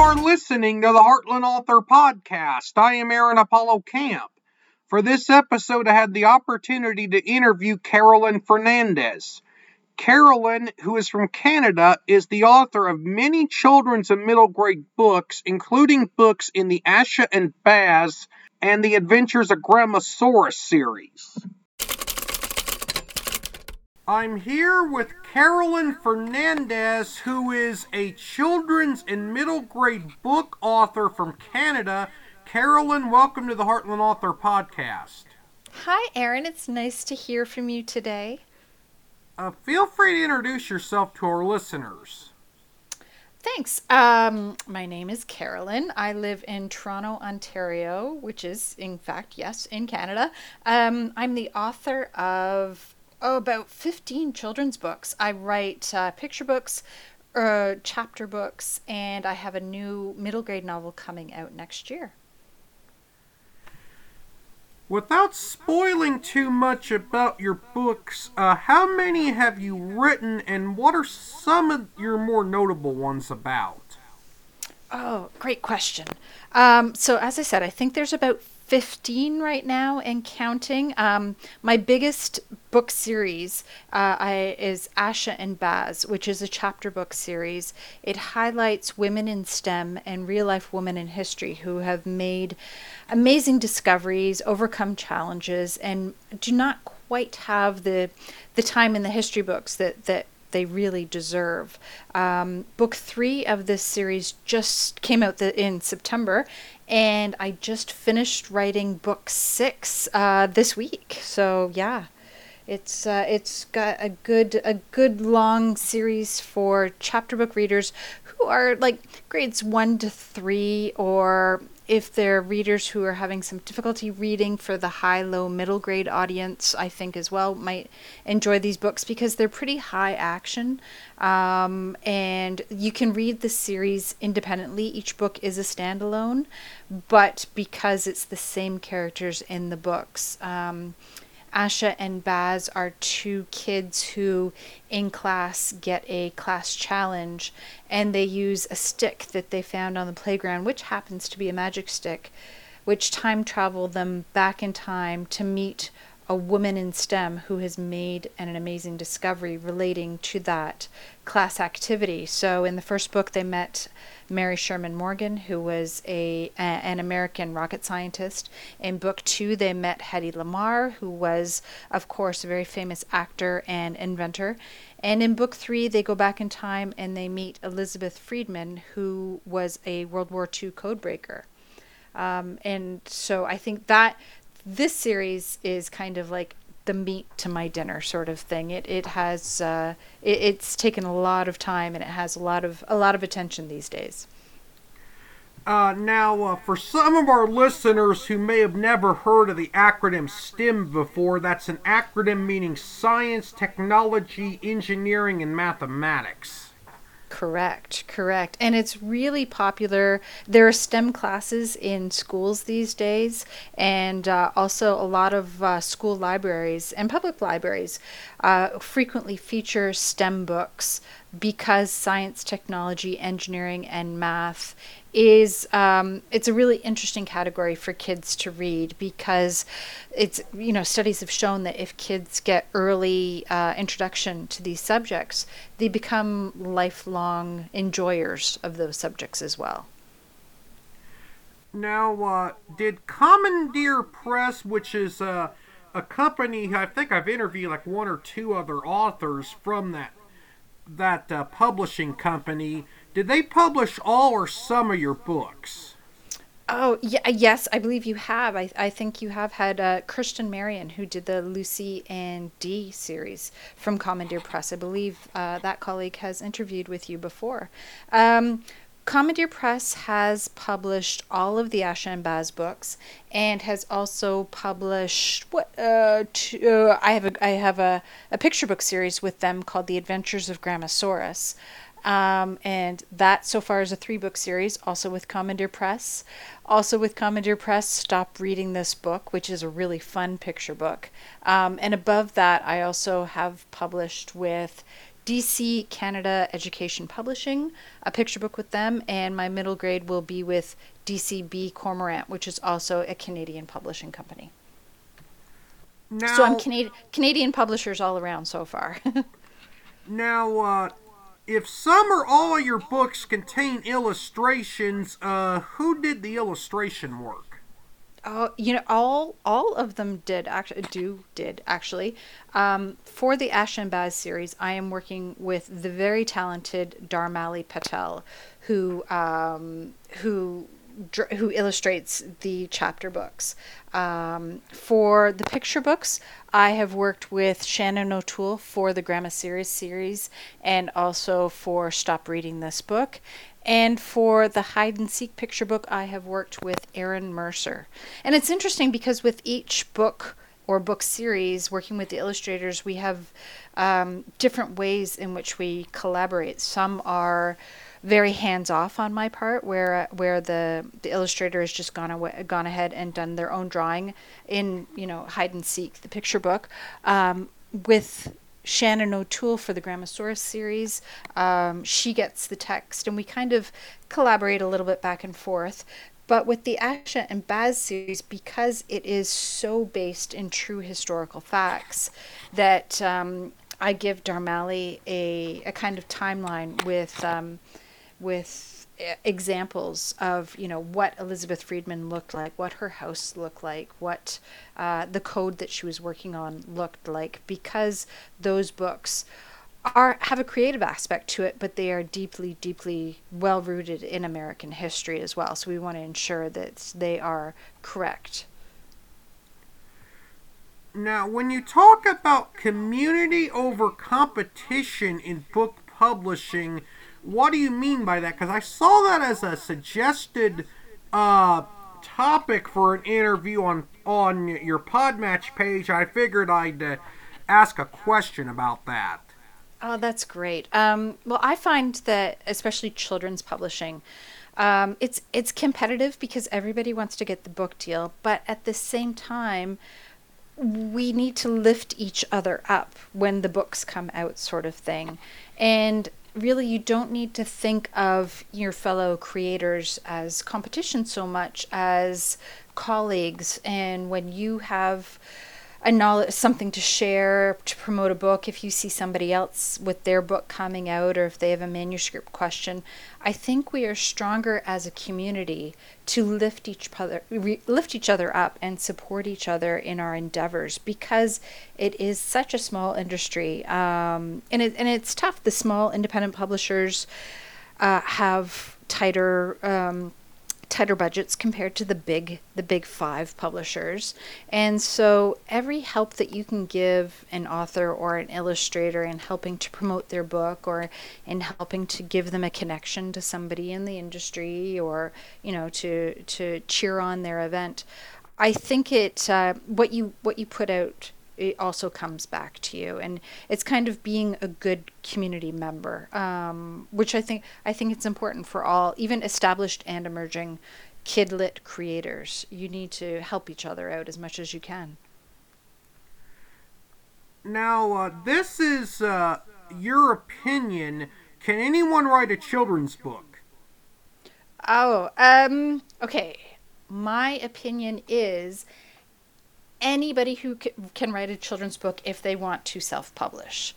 are listening to the Heartland Author Podcast. I am Aaron Apollo Camp. For this episode, I had the opportunity to interview Carolyn Fernandez. Carolyn, who is from Canada, is the author of many children's and middle grade books, including books in the Asha and Baz and the Adventures of Grandmasaurus series. I'm here with Carolyn Fernandez, who is a children's and middle grade book author from Canada. Carolyn, welcome to the Heartland Author Podcast. Hi, Aaron. It's nice to hear from you today. Uh, feel free to introduce yourself to our listeners. Thanks. Um, my name is Carolyn. I live in Toronto, Ontario, which is, in fact, yes, in Canada. Um, I'm the author of oh, about 15 children's books. I write uh, picture books, uh, chapter books, and I have a new middle grade novel coming out next year. Without spoiling too much about your books, uh, how many have you written, and what are some of your more notable ones about? Oh, great question. Um, so, as I said, I think there's about 15 right now and counting. Um, my biggest book series uh, I, is Asha and Baz, which is a chapter book series. It highlights women in STEM and real life women in history who have made amazing discoveries, overcome challenges, and do not quite have the the time in the history books that that they really deserve. Um, book three of this series just came out the, in September, and I just finished writing book six uh, this week. So yeah, it's uh, it's got a good a good long series for chapter book readers who are like grades one to three or if they're readers who are having some difficulty reading for the high, low, middle grade audience, I think as well might enjoy these books because they're pretty high action. Um, and you can read the series independently. Each book is a standalone, but because it's the same characters in the books, um, Asha and Baz are two kids who, in class, get a class challenge and they use a stick that they found on the playground, which happens to be a magic stick, which time travel them back in time to meet a woman in STEM who has made an, an, amazing discovery relating to that class activity. So, in the first book, they met Mary Sherman Morgan, who was a, a, an American rocket scientist. In book two, they met Hedy Lamarr, who was, of course, a very famous actor and inventor. And in book three, they go back in time and they meet Elizabeth Friedman, who was a World War II codebreaker. Um, and so I think that this series is kind of like the meat to my dinner sort of thing. It it has uh, it, it's taken a lot of time and it has a lot of a lot of attention these days. Uh, now, uh, for some of our listeners who may have never heard of the acronym STEM before, that's an acronym meaning science, technology, engineering, and mathematics. Correct, correct. And it's really popular. There are STEM classes in schools these days, and uh, also a lot of uh, school libraries and public libraries uh, frequently feature STEM books because science, technology, engineering, and math is um, it's a really interesting category for kids to read because it's you know studies have shown that if kids get early uh, introduction to these subjects they become lifelong enjoyers of those subjects as well. Now uh, did commandeer press which is uh, a company i think i've interviewed like one or two other authors from that that uh, publishing company did they publish all or some of your books? Oh, yeah, yes, I believe you have. I, I think you have had uh, Kirsten Marion, who did the Lucy and D series from Commandeer Press. I believe uh, that colleague has interviewed with you before. Um, Commandeer Press has published all of the Asha and Baz books, and has also published what uh, uh, I have a I have a, a picture book series with them called The Adventures of Grandmasaurus. Um, and that so far is a three book series, also with Commandeer Press. Also with Commandeer Press, Stop Reading This Book, which is a really fun picture book. Um, and above that, I also have published with DC Canada Education Publishing, a picture book with them, and my middle grade will be with DCB Cormorant, which is also a Canadian publishing company. Now, so I'm Canadian Canadian publishers all around so far. now, uh, if some or all of your books contain illustrations, uh, who did the illustration work? Oh, you know, all all of them did actually do did actually. Um, for the Ash and Baz series, I am working with the very talented Dharmali Patel, who um, who who illustrates the chapter books. Um, for the picture books, I have worked with Shannon O'Toole for the Grandmasaurus series and also for Stop Reading This Book. And for the hide and seek picture book, I have worked with Aaron Mercer. And it's interesting because with each book or book series, working with the illustrators, we have um, different ways in which we collaborate. Some are very hands off on my part, where where the, the illustrator has just gone away, gone ahead and done their own drawing in you know hide and seek the picture book. Um, with Shannon O'Toole for the Grandmasaurus series. Um, she gets the text, and we kind of collaborate a little bit back and forth. But with the Asha and Baz series, because it is so based in true historical facts, that um, I give Dharmali a, a kind of timeline with um, with examples of you know what Elizabeth Friedman looked like, what her house looked like, what uh, the code that she was working on looked like, because those books are have a creative aspect to it, but they are deeply, deeply well rooted in American history as well. So we want to ensure that they are correct. Now, when you talk about community over competition in book publishing, what do you mean by that? Because I saw that as a suggested uh, topic for an interview on on your Podmatch page. I figured I'd uh, ask a question about that. Oh, that's great. Um, well, I find that especially children's publishing, um, it's it's competitive because everybody wants to get the book deal, but at the same time, we need to lift each other up when the books come out, sort of thing. And really you don't need to think of your fellow creators as competition so much as colleagues. And when you have a knowledge something to share to promote a book. If you see somebody else with their book coming out or if they have a manuscript question i think we are stronger as a community to lift each other lift each other up and support each other in our endeavors because it is such a small industry um, and it, and it's tough. The small independent publishers uh, have tighter um, tighter budgets compared to the big the big five publishers. And so every help that you can give an author or an illustrator in helping to promote their book or in helping to give them a connection to somebody in the industry or you know to to cheer on their event i think it uh, what you what you put out it also comes back to you. And it's kind of being a good community member um, which i think i think it's important for all even established and emerging kidlit creators. You need to help each other out as much as you can. Now uh, this is uh, your opinion. Can anyone write a children's book? Oh um okay. My opinion is anybody who can write a children's book if they want to self-publish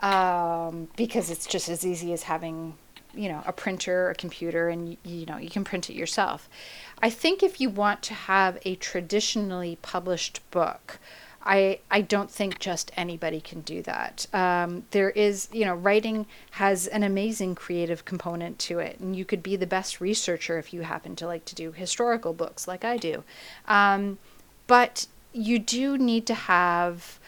um, because it's just as easy as having you know a printer a computer and you know you can print it yourself i think if you want to have a traditionally published book I, I don't think just anybody can do that. Um, there is, you know, writing has an amazing creative component to it, and you could be the best researcher if you happen to like to do historical books like I do. Um, but you do need to have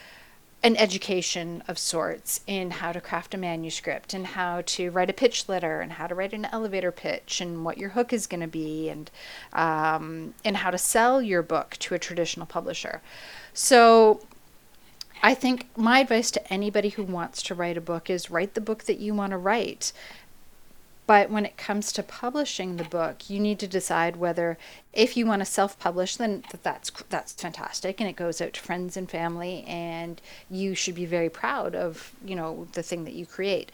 an education of sorts in how to craft a manuscript and how to write a pitch letter and how to write an elevator pitch and what your hook is going to be and um, and how to sell your book to a traditional publisher. So I think my advice to anybody who wants to write a book is write the book that you want to write But when it comes to publishing the book, you need to decide whether, if you want to self-publish, then that's that's fantastic, and it goes out to friends and family, and you should be very proud of you know the thing that you create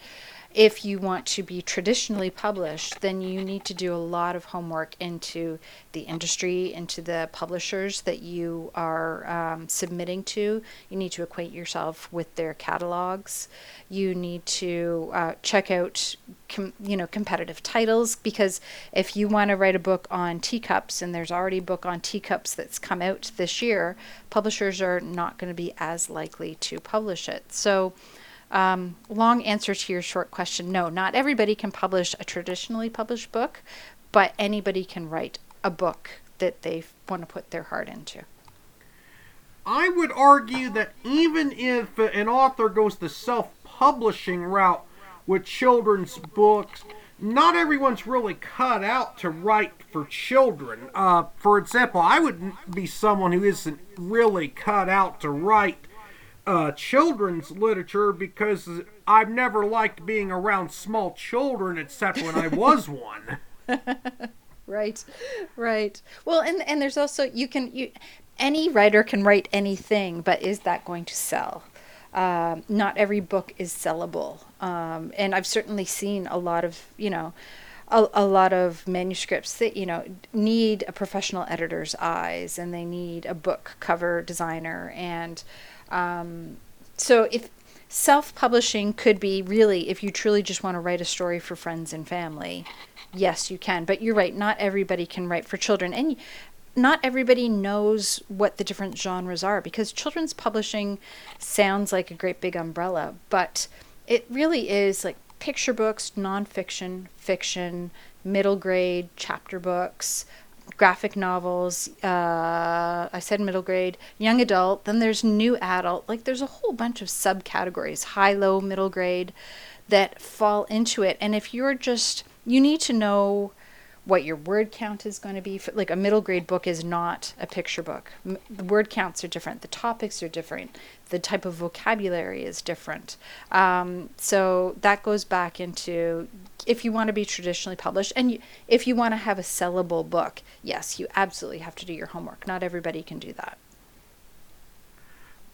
if you want to be traditionally published, then you need to do a lot of homework into the industry, into the publishers that you are um, submitting to. You need to acquaint yourself with their catalogs. You need to uh, check out, com- you know, competitive titles because if you want to write a book on teacups and there's already a book on teacups that's come out this year, publishers are not going to be as likely to publish it. So um, long answer to your short question no, not everybody can publish a traditionally published book, but anybody can write a book that they want to put their heart into. I would argue that even if an author goes the self publishing route with children's books, not everyone's really cut out to write for children. Uh, for example, I would be someone who isn't really cut out to write uh, children's literature because I've never liked being around small children except when I was one. right, right. Well, and and there's also you can you any writer can write anything, but is that going to sell? Um, not every book is sellable, um, and I've certainly seen a lot of you know. A, a, lot of manuscripts that you know need a professional editor's eyes and they need a book cover designer and um, so if self-publishing could be really if you truly just want to write a story for friends and family yes you can but you're right not everybody can write for children and not everybody knows what the different genres are because children's publishing sounds like a great big umbrella but it really is like picture books nonfiction fiction middle grade chapter books graphic novels. Uh, I said middle grade, young adult. Then there's new adult. Like there's a whole bunch of subcategories, high, low, middle grade, that fall into it. And if you're just, you need to know what your word count is going to be. Like a middle grade book is not a picture book. The word counts are different. The topics are different. The type of vocabulary is different. Um, so that goes back into if you want to be traditionally published and you, if you want to have a sellable book, yes, you absolutely have to do your homework. Not everybody can do that.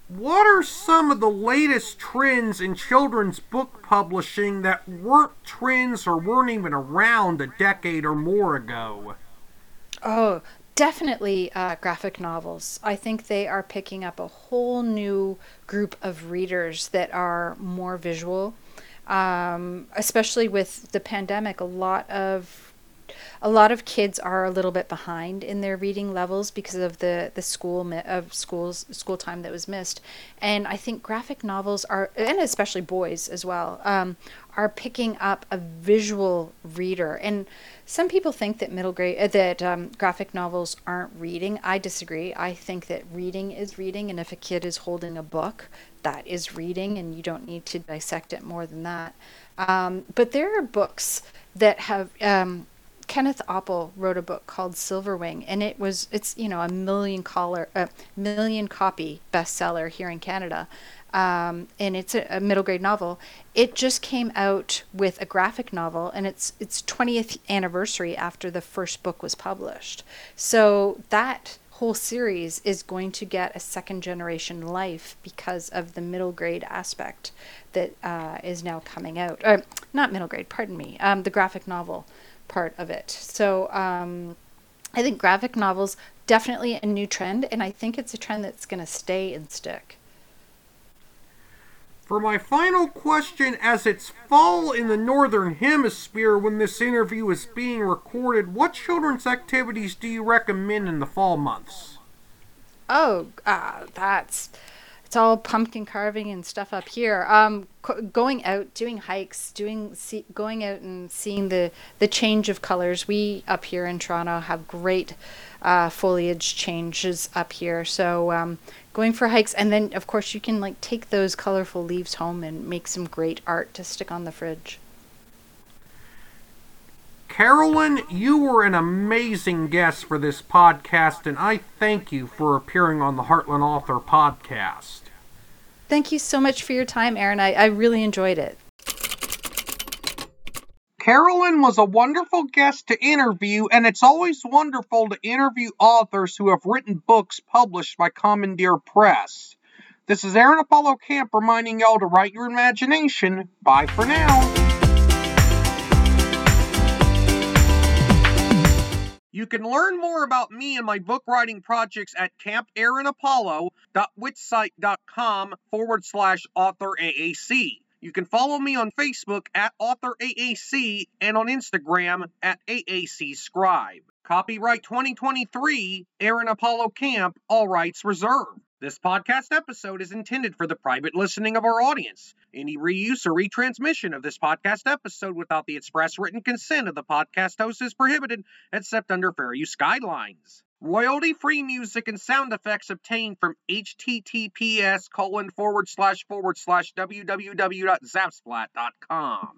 What are some of the latest trends in children's book publishing that weren't trends or weren't even around a decade or more ago? Oh, definitely uh, graphic novels. I think they are picking up a whole new group of readers that are more visual um, especially with the pandemic, a lot of a lot of kids are a little bit behind in their reading levels because of the the school of schools school time that was missed and i think graphic novels are and especially boys as well um, are picking up a visual reader and some people think that middle grade uh, that um, graphic novels aren't reading i disagree i think that reading is reading and if a kid is holding a book that is reading, and you don't need to dissect it more than that. Um, but there are books that have. Um, Kenneth Oppel wrote a book called Silverwing, and it was it's you know a million collar a million copy bestseller here in Canada, um, and it's a, a, middle grade novel. It just came out with a graphic novel, and it's its 20th anniversary after the first book was published. So that whole series is going to get a second generation life because of the middle grade aspect that uh, is now coming out. Or, not middle grade, pardon me, um, the graphic novel part of it. So um, I think graphic novels definitely a new trend, and I think it's a trend that's going to stay and stick. For my final question, as it's fall in the Northern Hemisphere when this interview is being recorded, what children's activities do you recommend in the fall months? Oh, uh, that's it's all pumpkin carving and stuff up here. Um, going out, doing hikes, doing see, going out and seeing the the change of colors. We up here in Toronto have great uh, foliage changes up here, so um, going for hikes and then of course you can like take those colorful leaves home and make some great art to stick on the fridge Carolyn, you were an amazing guest for this podcast, and I thank you for appearing on the Heartland Author podcast. Thank you so much for your time, Aaron. I, I really enjoyed it. Carolyn was a wonderful guest to interview, and it's always wonderful to interview authors who have written books published by Commandeer Press. This is Aaron Apollo Camp reminding y'all to write your imagination. Bye for now. You can learn more about me and my book writing projects at campaaronapollo.wixsite.com forward slash author AAC. You can follow me on Facebook at author AAC and on Instagram at AAC Scribe. Copyright 2023, Aaron Apollo Camp, all rights reserved. This podcast episode is intended for the private listening of our audience. Any reuse or retransmission of this podcast episode without the express written consent of the podcast host is prohibited, except under fair use guidelines. Royalty free music and sound effects obtained from https colon forward slash forward slash www.zapsplat.com.